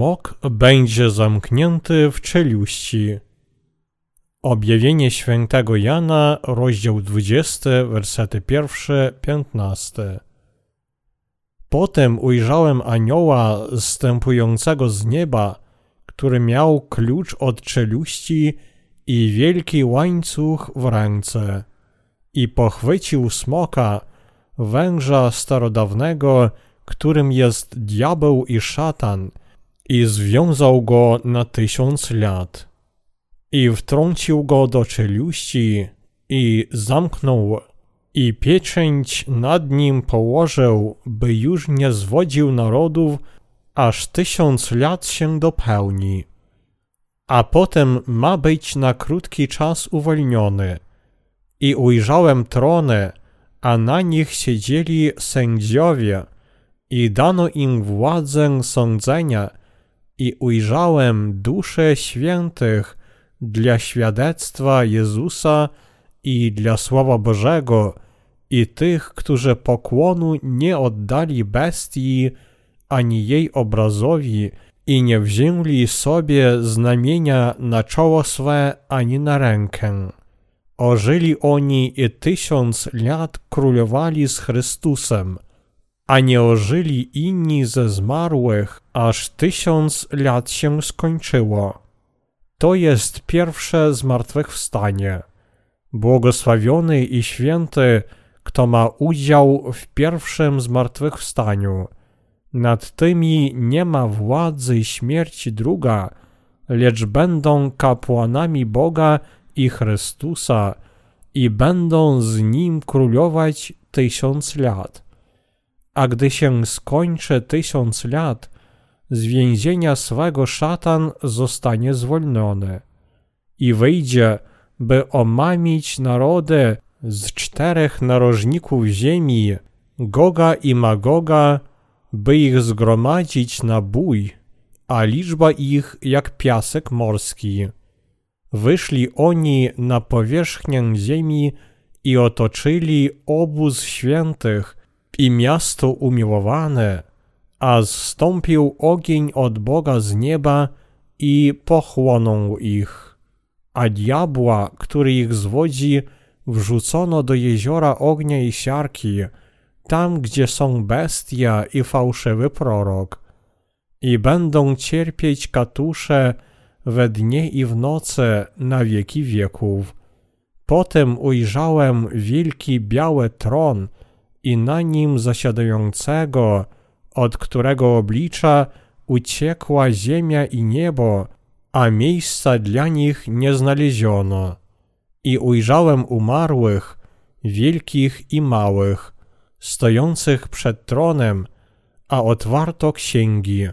smok będzie zamknięty w czeluści. Objawienie świętego Jana, rozdział 20, wersety 1-15. Potem ujrzałem anioła zstępującego z nieba, który miał klucz od czeluści i wielki łańcuch w ręce. I pochwycił smoka, węża starodawnego, którym jest diabeł i szatan, i związał go na tysiąc lat. I wtrącił go do czeluści i zamknął, i pieczęć nad nim położył, by już nie zwodził narodów, aż tysiąc lat się dopełni. A potem ma być na krótki czas uwolniony. I ujrzałem trony, a na nich siedzieli sędziowie, i dano im władzę sądzenia, i ujrzałem dusze świętych dla świadectwa Jezusa i dla Słowa Bożego, i tych, którzy pokłonu nie oddali bestii, ani jej obrazowi, i nie wzięli sobie znamienia na czoło swe, ani na rękę. Ożyli oni i tysiąc lat królowali z Chrystusem, a nie ożyli inni ze zmarłych, aż tysiąc lat się skończyło. To jest pierwsze zmartwychwstanie. Błogosławiony i święty, kto ma udział w pierwszym zmartwychwstaniu. Nad tymi nie ma władzy śmierci druga, lecz będą kapłanami Boga i Chrystusa i będą z Nim królować tysiąc lat. A gdy się skończy tysiąc lat, z więzienia swego szatan zostanie zwolniony i wyjdzie, by omamić narody z czterech narożników ziemi, Goga i Magoga, by ich zgromadzić na bój, a liczba ich jak piasek morski. Wyszli oni na powierzchnię ziemi i otoczyli obóz świętych i miasto umiłowane, a zstąpił ogień od Boga z nieba i pochłonął ich. A diabła, który ich zwodzi, wrzucono do jeziora ognia i siarki, tam gdzie są bestia i fałszywy prorok. I będą cierpieć katusze we dnie i w nocy na wieki wieków. Potem ujrzałem wielki biały tron i na nim zasiadającego, od którego oblicza uciekła ziemia i niebo, a miejsca dla nich nie znaleziono. I ujrzałem umarłych, wielkich i małych, stojących przed tronem, a otwarto księgi.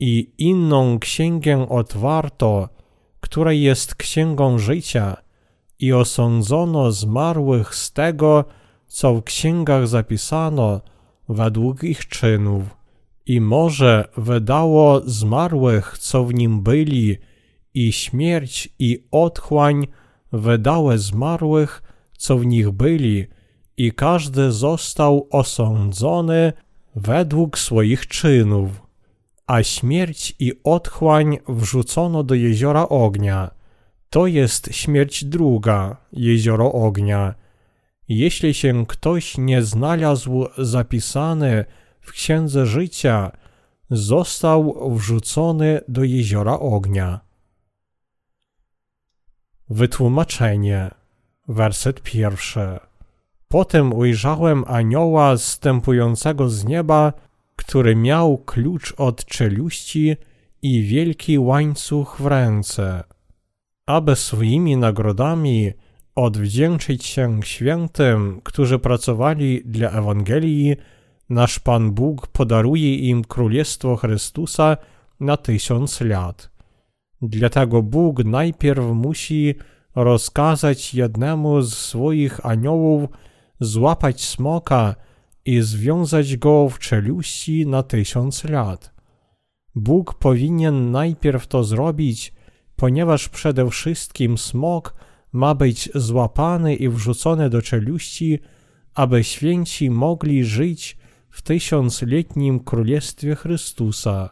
I inną księgę otwarto, która jest księgą życia, i osądzono zmarłych z tego, co w księgach zapisano, według ich czynów. I morze wydało zmarłych, co w nim byli, i śmierć i otchłań wydały zmarłych, co w nich byli, i każdy został osądzony według swoich czynów. A śmierć i otchłań wrzucono do jeziora ognia. To jest śmierć druga, jezioro ognia. Jeśli się ktoś nie znalazł zapisany w księdze życia, został wrzucony do jeziora ognia. Wytłumaczenie. Werset pierwszy. Potem ujrzałem anioła zstępującego z nieba, który miał klucz od czeluści i wielki łańcuch w ręce. Aby swoimi nagrodami odwdzięczyć się świętym, którzy pracowali dla Ewangelii, nasz Pan Bóg podaruje im Królestwo Chrystusa na tysiąc lat. Dlatego Bóg najpierw musi rozkazać jednemu z swoich aniołów złapać smoka i związać go w czeluści na tysiąc lat. Bóg powinien najpierw to zrobić, ponieważ przede wszystkim smok ma być złapany i wrzucony do czeluści, aby święci mogli żyć w tysiącletnim Królestwie Chrystusa.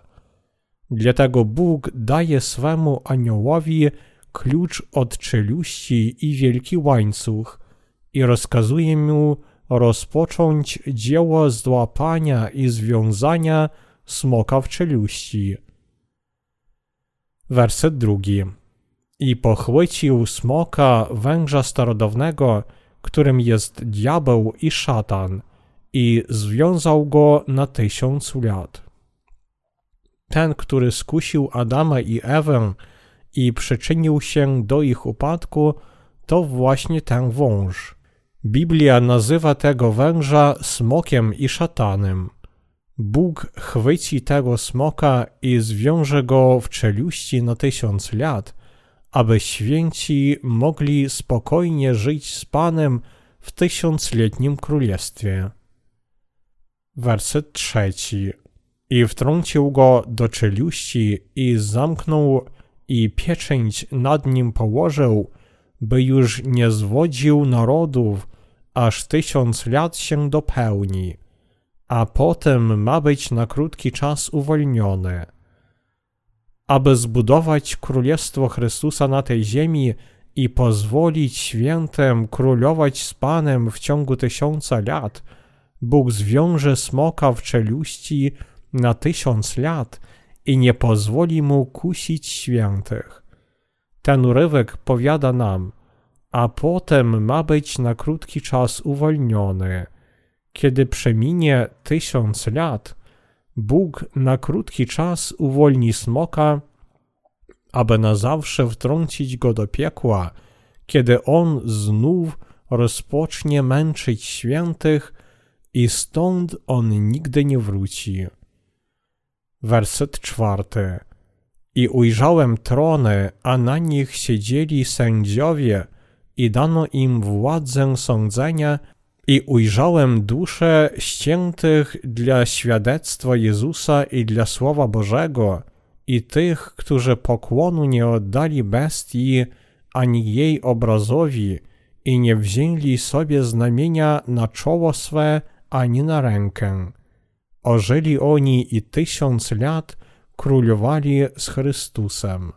Dlatego Bóg daje swemu aniołowi klucz od czeluści i wielki łańcuch i rozkazuje mu rozpocząć dzieło złapania i związania smoka w czeluści. Werset drugi. I pochwycił smoka węża starodawnego, którym jest diabeł i szatan, i związał go na tysiąc lat. Ten, który skusił Adama i Ewę i przyczynił się do ich upadku, to właśnie ten wąż. Biblia nazywa tego węża smokiem i szatanem. Bóg chwyci tego smoka i zwiąże go w czeluści na tysiąc lat, aby święci mogli spokojnie żyć z Panem w tysiącletnim królestwie. Werset trzeci. I wtrącił go do czeluści i zamknął i pieczęć nad nim położył, by już nie zwodził narodów, aż tysiąc lat się dopełni, a potem ma być na krótki czas uwolniony. Aby zbudować Królestwo Chrystusa na tej ziemi i pozwolić świętem królować z Panem w ciągu tysiąca lat, Bóg zwiąże smoka w czeluści na tysiąc lat i nie pozwoli mu kusić świętych. Ten urywek powiada nam, a potem ma być na krótki czas uwolniony. Kiedy przeminie tysiąc lat, Bóg na krótki czas uwolni smoka, aby na zawsze wtrącić go do piekła, kiedy on znów rozpocznie męczyć świętych i stąd on nigdy nie wróci. Werset czwarty. I ujrzałem trony, a na nich siedzieli sędziowie, i dano im władzę sądzenia, i ujrzałem dusze ściętych dla świadectwa Jezusa i dla Słowa Bożego, i tych, którzy pokłonu nie oddali bestii ani jej obrazowi, i nie wzięli sobie znamienia na czoło swe ani na rękę. Ożyli oni i tysiąc lat królowali z Chrystusem.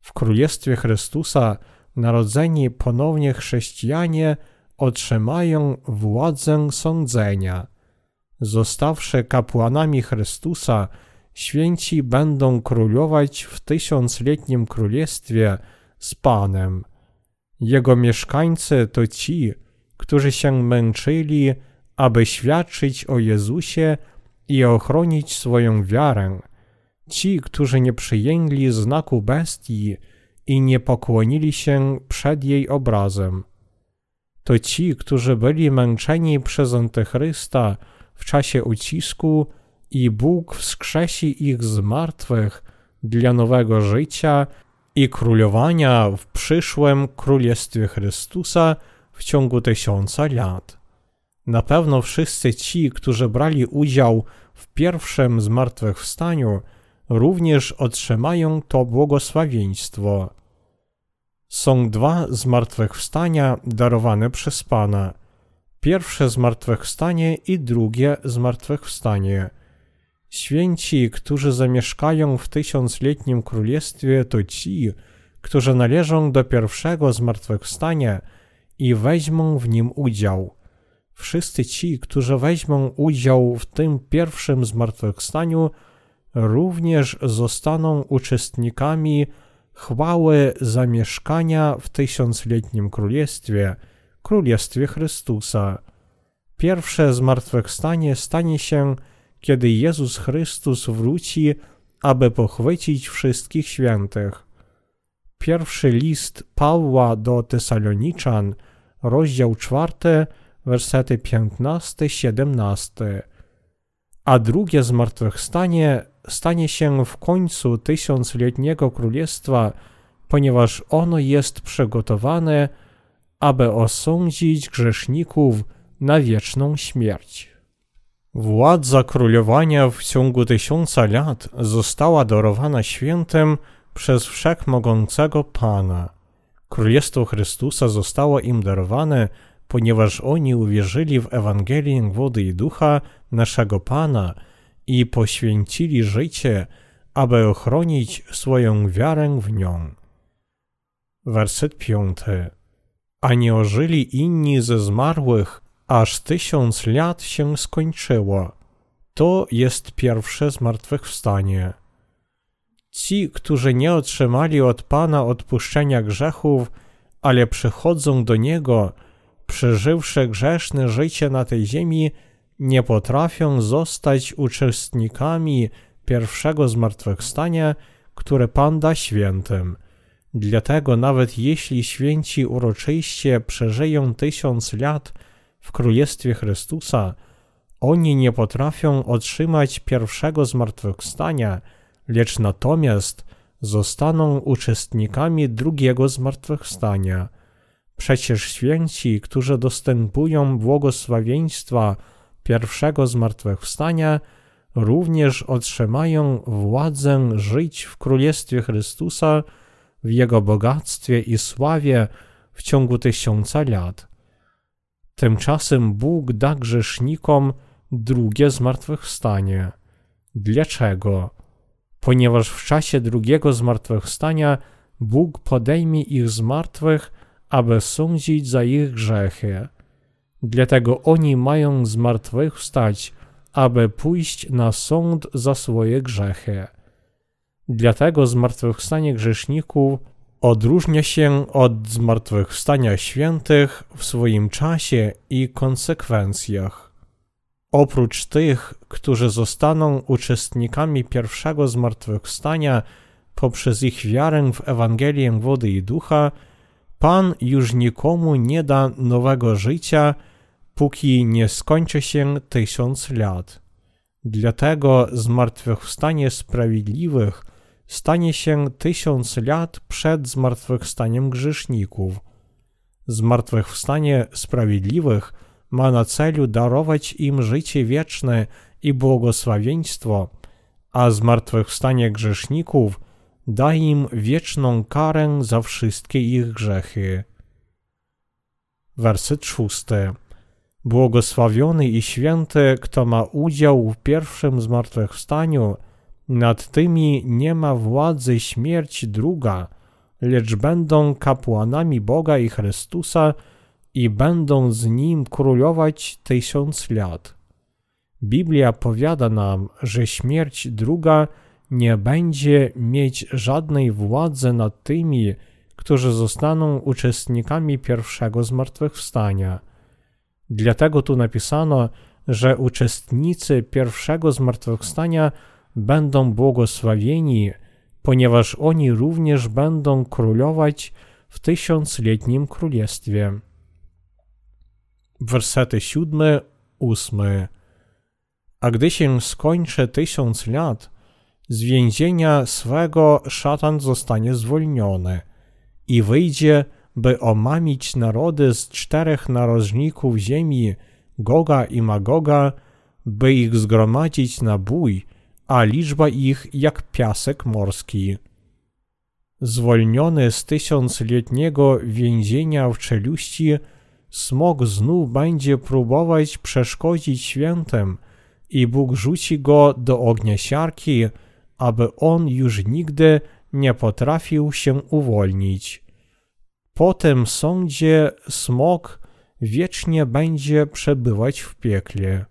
W Królestwie Chrystusa narodzeni ponownie chrześcijanie otrzymają władzę sądzenia. Zostawszy kapłanami Chrystusa, święci będą królować w tysiącletnim królestwie z Panem. Jego mieszkańcy to ci, którzy się męczyli, aby świadczyć o Jezusie i ochronić swoją wiarę. Ci, którzy nie przyjęli znaku bestii i nie pokłonili się przed jej obrazem. To ci, którzy byli męczeni przez Antychrysta w czasie ucisku i Bóg wskrzesi ich z martwych dla nowego życia i królowania w przyszłym Królestwie Chrystusa w ciągu tysiąca lat. Na pewno wszyscy ci, którzy brali udział w pierwszym zmartwychwstaniu, również otrzymają to błogosławieństwo. Są dwa zmartwychwstania darowane przez Pana. Pierwsze zmartwychwstanie i drugie zmartwychwstanie. Święci, którzy zamieszkają w tysiącletnim królestwie, to ci, którzy należą do pierwszego zmartwychwstania i weźmą w nim udział. Wszyscy ci, którzy weźmą udział w tym pierwszym zmartwychwstaniu, również zostaną uczestnikami chwały zamieszkania w tysiącletnim królestwie, królestwie Chrystusa. Pierwsze zmartwychwstanie stanie się, kiedy Jezus Chrystus wróci, aby pochwycić wszystkich świętych. Pierwszy list Pawła do Tesaloniczan, rozdział czwarty, wersety 15-17. A drugie zmartwychwstanie stanie się w końcu tysiącletniego królestwa, ponieważ ono jest przygotowane, aby osądzić grzeszników na wieczną śmierć. Władza królowania w ciągu tysiąca lat została darowana świętym przez wszechmogącego Pana. Królestwo Chrystusa zostało im darowane ponieważ oni uwierzyli w Ewangelię wody i ducha naszego Pana i poświęcili życie, aby ochronić swoją wiarę w nią. Werset piąty. A nie ożyli inni ze zmarłych, aż tysiąc lat się skończyło. To jest pierwsze zmartwychwstanie. Ci, którzy nie otrzymali od Pana odpuszczenia grzechów, ale przychodzą do Niego, przeżywszy grzeszne życie na tej ziemi, nie potrafią zostać uczestnikami pierwszego zmartwychwstania, które Pan da świętym. Dlatego nawet jeśli święci uroczyście przeżyją tysiąc lat w Królestwie Chrystusa, oni nie potrafią otrzymać pierwszego zmartwychwstania, lecz natomiast zostaną uczestnikami drugiego zmartwychwstania. Przecież święci, którzy dostępują błogosławieństwa pierwszego zmartwychwstania, również otrzymają władzę żyć w Królestwie Chrystusa, w Jego bogactwie i sławie w ciągu tysiąca lat. Tymczasem Bóg da grzesznikom drugie zmartwychwstanie. Dlaczego? Ponieważ w czasie drugiego zmartwychwstania Bóg podejmie ich z martwych, aby sądzić za ich grzechy. Dlatego oni mają zmartwychwstać, aby pójść na sąd za swoje grzechy. Dlatego zmartwychwstanie grzeszników odróżnia się od zmartwychwstania świętych w swoim czasie i konsekwencjach. Oprócz tych, którzy zostaną uczestnikami pierwszego zmartwychwstania poprzez ich wiarę w Ewangelię wody i ducha, Pan już nikomu nie da nowego życia, póki nie skończy się tysiąc lat. Dlatego zmartwychwstanie sprawiedliwych stanie się tysiąc lat przed zmartwychwstaniem grzeszników. Zmartwychwstanie sprawiedliwych ma na celu darować im życie wieczne i błogosławieństwo, a zmartwychwstanie grzeszników da im wieczną karę za wszystkie ich grzechy. Werset szósty. Błogosławiony i święty, kto ma udział w pierwszym zmartwychwstaniu, nad tymi nie ma władzy śmierć druga, lecz będą kapłanami Boga i Chrystusa i będą z Nim królować tysiąc lat. Biblia powiada nam, że śmierć druga nie będzie mieć żadnej władzy nad tymi, którzy zostaną uczestnikami pierwszego zmartwychwstania. Dlatego tu napisano, że uczestnicy pierwszego zmartwychwstania będą błogosławieni, ponieważ oni również będą królować w tysiącletnim królestwie. Wersety siódmy, ósmy. A gdy się skończy tysiąc lat, z więzienia swego szatan zostanie zwolniony i wyjdzie, by omamić narody z czterech narożników ziemi, Goga i Magoga, by ich zgromadzić na bój a liczba ich jak piasek morski. Zwolniony z tysiącletniego więzienia w czeluści, smok znów będzie próbować przeszkodzić świętem i Bóg rzuci go do ognia siarki, aby on już nigdy nie potrafił się uwolnić. Po tym sądzie smok wiecznie będzie przebywać w piekle.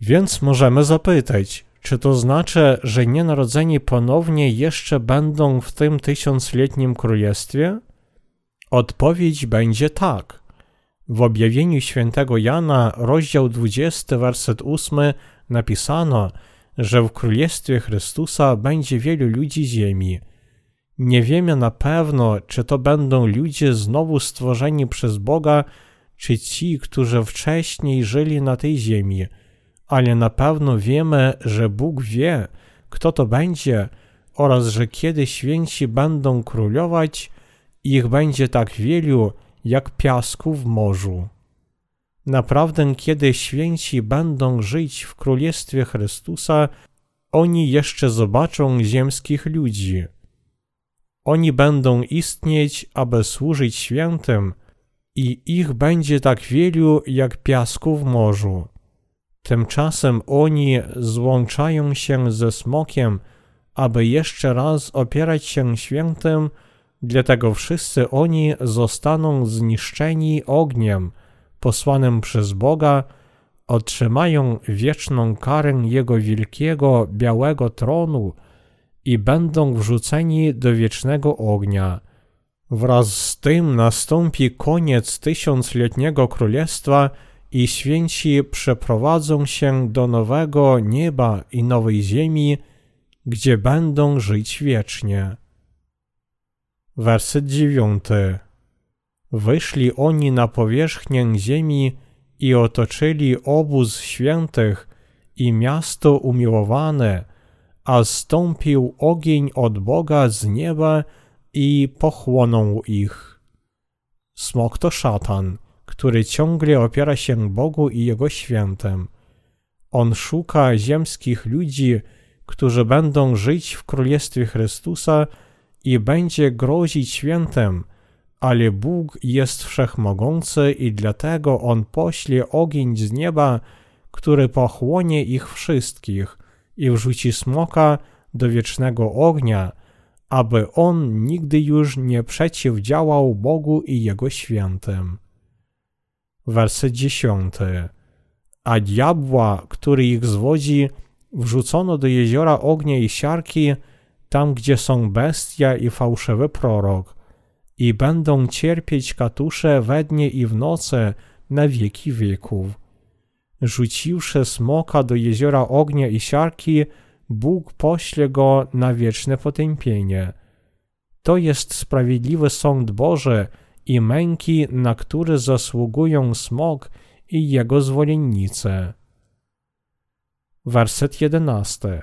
Więc możemy zapytać, czy to znaczy, że nienarodzeni ponownie jeszcze będą w tym tysiącletnim królestwie? Odpowiedź będzie tak. W objawieniu świętego Jana, rozdział 20, werset 8 napisano, że w królestwie Chrystusa będzie wielu ludzi ziemi. Nie wiemy na pewno, czy to będą ludzie znowu stworzeni przez Boga, czy ci, którzy wcześniej żyli na tej ziemi – ale na pewno wiemy, że Bóg wie, kto to będzie oraz że kiedy święci będą królować, ich będzie tak wielu jak piasku w morzu. Naprawdę, kiedy święci będą żyć w Królestwie Chrystusa, oni jeszcze zobaczą ziemskich ludzi. Oni będą istnieć, aby służyć świętym, i ich będzie tak wielu jak piasku w morzu. Tymczasem oni złączają się ze smokiem, aby jeszcze raz opierać się świętym, dlatego wszyscy oni zostaną zniszczeni ogniem posłanym przez Boga, otrzymają wieczną karę Jego wielkiego białego tronu i będą wrzuceni do wiecznego ognia. Wraz z tym nastąpi koniec tysiącletniego królestwa i święci przeprowadzą się do nowego nieba i nowej ziemi, gdzie będą żyć wiecznie. Werset dziewiąty. Wyszli oni na powierzchnię ziemi i otoczyli obóz świętych i miasto umiłowane, a stąpił ogień od Boga z nieba i pochłonął ich. Smok to szatan, który ciągle opiera się Bogu i Jego świętem. On szuka ziemskich ludzi, którzy będą żyć w Królestwie Chrystusa i będzie grozić świętem, ale Bóg jest wszechmogący i dlatego On pośle ogień z nieba, który pochłonie ich wszystkich i wrzuci smoka do wiecznego ognia, aby on nigdy już nie przeciwdziałał Bogu i Jego świętym. Werset dziesiąty. A diabła, który ich zwodzi, wrzucono do jeziora ognia i siarki, tam gdzie są bestia i fałszywy prorok, i będą cierpieć katusze we dnie i w nocy na wieki wieków. Rzuciwszy smoka do jeziora ognia i siarki, Bóg pośle go na wieczne potępienie. To jest sprawiedliwy sąd Boży i męki, na które zasługują smok i jego zwolennicy. Werset jedenasty.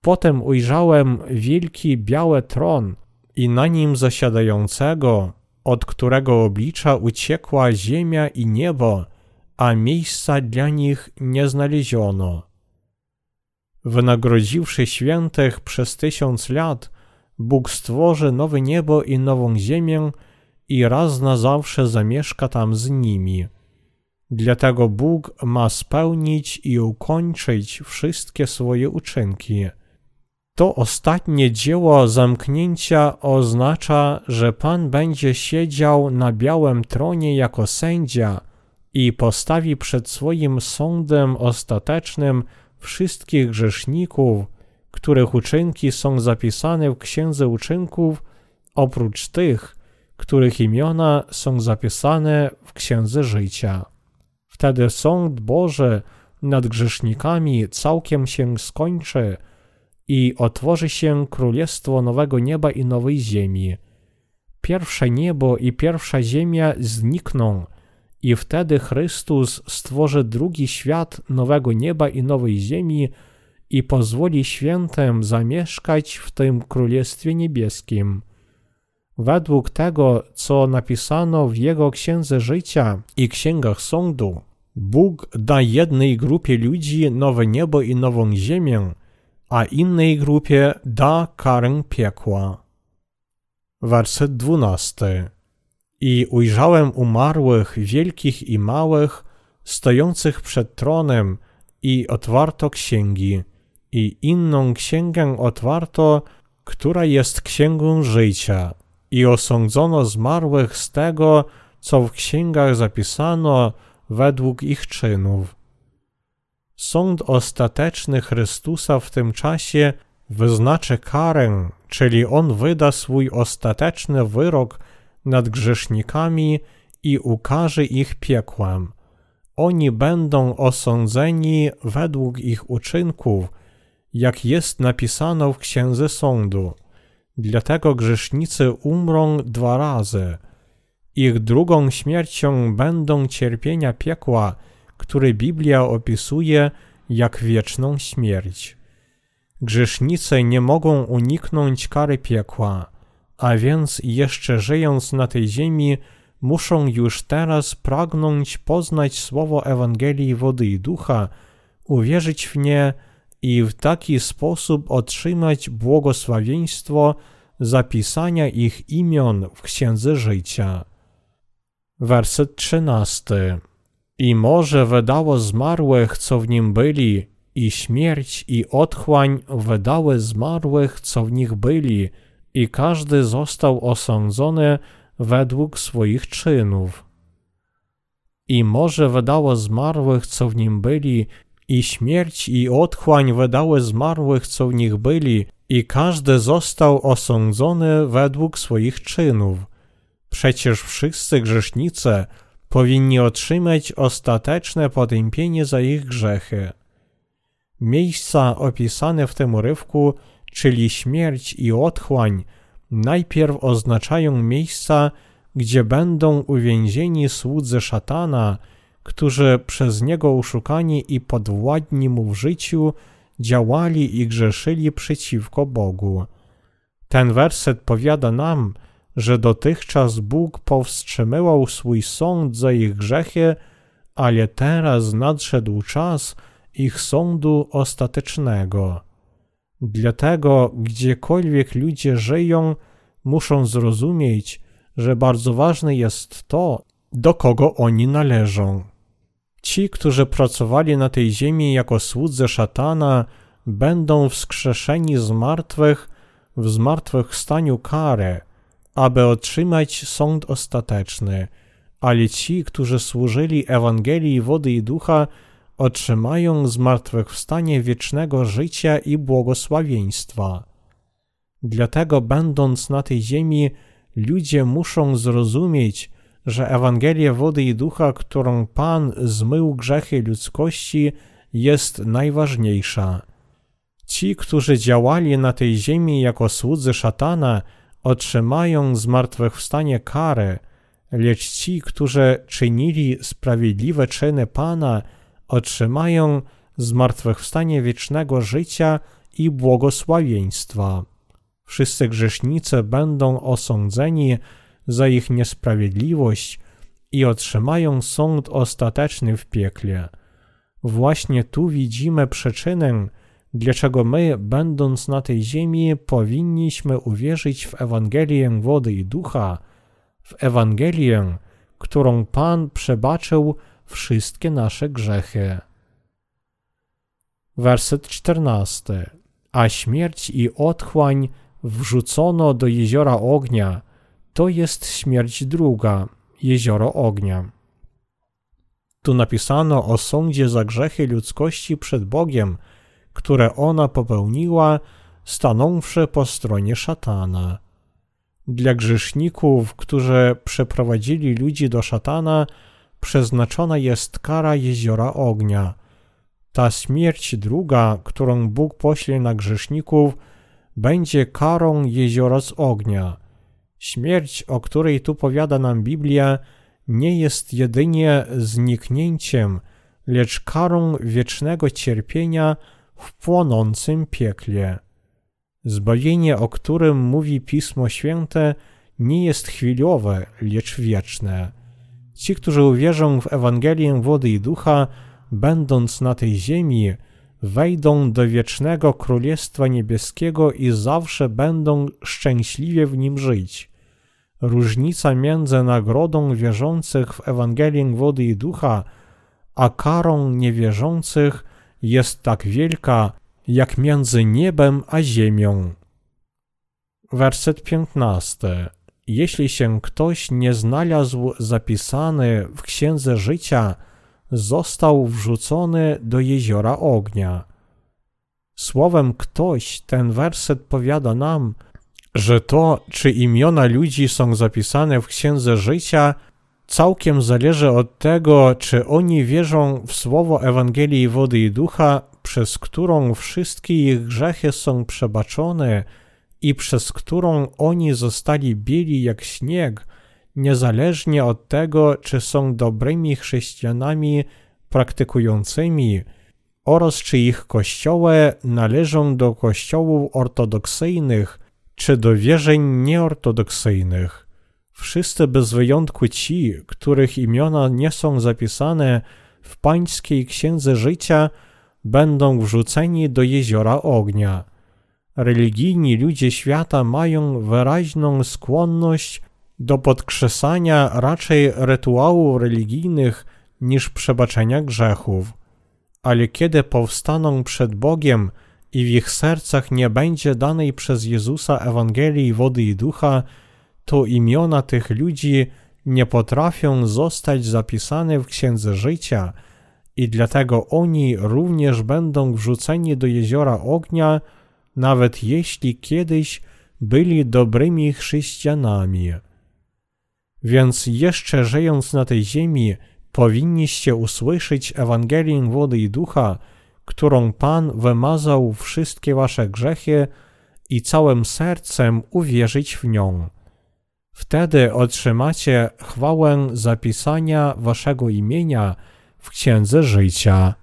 Potem ujrzałem wielki biały tron i na nim zasiadającego, od którego oblicza uciekła ziemia i niebo, a miejsca dla nich nie znaleziono. Wynagrodziwszy świętych przez tysiąc lat, Bóg stworzy nowe niebo i nową ziemię i raz na zawsze zamieszka tam z nimi. Dlatego Bóg ma spełnić i ukończyć wszystkie swoje uczynki. To ostatnie dzieło zamknięcia oznacza, że Pan będzie siedział na białym tronie jako sędzia i postawi przed swoim sądem ostatecznym wszystkich grzeszników, których uczynki są zapisane w Księdze Uczynków, oprócz tych, których imiona są zapisane w Księdze Życia. Wtedy sąd Boży nad grzesznikami całkiem się skończy i otworzy się królestwo nowego nieba i nowej ziemi. Pierwsze niebo i pierwsza ziemia znikną, i wtedy Chrystus stworzy drugi świat nowego nieba i nowej ziemi i pozwoli świętym zamieszkać w tym Królestwie Niebieskim. Według tego, co napisano w Jego Księdze Życia i Księgach Sądu, Bóg da jednej grupie ludzi nowe niebo i nową ziemię, a innej grupie da karę piekła. Werset dwunasty. I ujrzałem umarłych, wielkich i małych, stojących przed tronem, i otwarto księgi, i inną księgę otwarto, która jest księgą życia, i osądzono zmarłych z tego, co w księgach zapisano według ich czynów. Sąd ostateczny Chrystusa w tym czasie wyznaczy karę, czyli on wyda swój ostateczny wyrok nad grzesznikami i ukaże ich piekłem. Oni będą osądzeni według ich uczynków, jak jest napisano w Księdze Sądu. Dlatego grzesznicy umrą dwa razy. Ich drugą śmiercią będą cierpienia piekła, które Biblia opisuje jak wieczną śmierć. Grzesznicy nie mogą uniknąć kary piekła a więc jeszcze żyjąc na tej ziemi, muszą już teraz pragnąć poznać słowo Ewangelii wody i ducha, uwierzyć w nie i w taki sposób otrzymać błogosławieństwo zapisania ich imion w Księdze Życia. Werset trzynasty. I morze wydało zmarłych, co w nim byli, i śmierć i otchłań wydały zmarłych, co w nich byli, i każdy został osądzony według swoich czynów. I morze wydało zmarłych, co w nim byli, i śmierć i otchłań wydały zmarłych, co w nich byli, i każdy został osądzony według swoich czynów. Przecież wszyscy grzesznicy powinni otrzymać ostateczne potępienie za ich grzechy. Miejsca opisane w tym urywku, czyli śmierć i otchłań, najpierw oznaczają miejsca, gdzie będą uwięzieni słudzy szatana, którzy przez niego uszukani i podwładni mu w życiu działali i grzeszyli przeciwko Bogu. Ten werset powiada nam, że dotychczas Bóg powstrzymywał swój sąd za ich grzechy, ale teraz nadszedł czas ich sądu ostatecznego. Dlatego, gdziekolwiek ludzie żyją, muszą zrozumieć, że bardzo ważne jest to, do kogo oni należą. Ci, którzy pracowali na tej ziemi jako słudzy szatana, będą wskrzeszeni z martwych w zmartwychwstaniu karę, aby otrzymać sąd ostateczny, ale ci, którzy służyli Ewangelii wody i ducha, otrzymają zmartwychwstanie wiecznego życia i błogosławieństwa. Dlatego, będąc na tej ziemi, ludzie muszą zrozumieć, że Ewangelia wody i ducha, którą Pan zmył grzechy ludzkości, jest najważniejsza. Ci, którzy działali na tej ziemi jako słudzy szatana, otrzymają zmartwychwstanie kary, lecz ci, którzy czynili sprawiedliwe czyny Pana, otrzymają zmartwychwstanie wiecznego życia i błogosławieństwa. Wszyscy grzesznicy będą osądzeni za ich niesprawiedliwość i otrzymają sąd ostateczny w piekle. Właśnie tu widzimy przyczynę, dlaczego my, będąc na tej ziemi, powinniśmy uwierzyć w Ewangelię wody i ducha, w Ewangelię, którą Pan przebaczył wszystkie nasze grzechy. Werset 14. A śmierć i otchłań wrzucono do jeziora ognia, to jest śmierć druga, jezioro ognia. Tu napisano o sądzie za grzechy ludzkości przed Bogiem, które ona popełniła, stanąwszy po stronie szatana. Dla grzeszników, którzy przeprowadzili ludzi do szatana, przeznaczona jest kara jeziora ognia. Ta śmierć druga, którą Bóg pośle na grzeszników, będzie karą jeziora z ognia. Śmierć, o której tu powiada nam Biblia, nie jest jedynie zniknięciem, lecz karą wiecznego cierpienia w płonącym piekle. Zbawienie, o którym mówi Pismo Święte, nie jest chwilowe, lecz wieczne. Ci, którzy uwierzą w Ewangelię wody i ducha, będąc na tej ziemi, wejdą do wiecznego Królestwa Niebieskiego i zawsze będą szczęśliwie w nim żyć. Różnica między nagrodą wierzących w Ewangelię wody i ducha, a karą niewierzących jest tak wielka, jak między niebem a ziemią. Werset 15. Jeśli się ktoś nie znalazł zapisany w księdze życia, został wrzucony do jeziora ognia. Słowem ktoś ten werset powiada nam, że to, czy imiona ludzi są zapisane w księdze życia, całkiem zależy od tego, czy oni wierzą w słowo Ewangelii Wody i Ducha, przez którą wszystkie ich grzechy są przebaczone i przez którą oni zostali bieli jak śnieg, niezależnie od tego, czy są dobrymi chrześcijanami praktykującymi oraz czy ich kościoły należą do kościołów ortodoksyjnych czy do wierzeń nieortodoksyjnych. Wszyscy bez wyjątku ci, których imiona nie są zapisane w pańskiej księdze życia, będą wrzuceni do jeziora ognia. Religijni ludzie świata mają wyraźną skłonność do podkrzesania raczej rytuałów religijnych niż przebaczenia grzechów. Ale kiedy powstaną przed Bogiem i w ich sercach nie będzie danej przez Jezusa Ewangelii wody i ducha, to imiona tych ludzi nie potrafią zostać zapisane w księdze życia i dlatego oni również będą wrzuceni do jeziora ognia, nawet jeśli kiedyś byli dobrymi chrześcijanami. Więc jeszcze żyjąc na tej ziemi, powinniście usłyszeć Ewangelię wody i ducha, którą Pan wymazał wszystkie wasze grzechy i całym sercem uwierzyć w nią. Wtedy otrzymacie chwałę zapisania waszego imienia w Księdze Życia.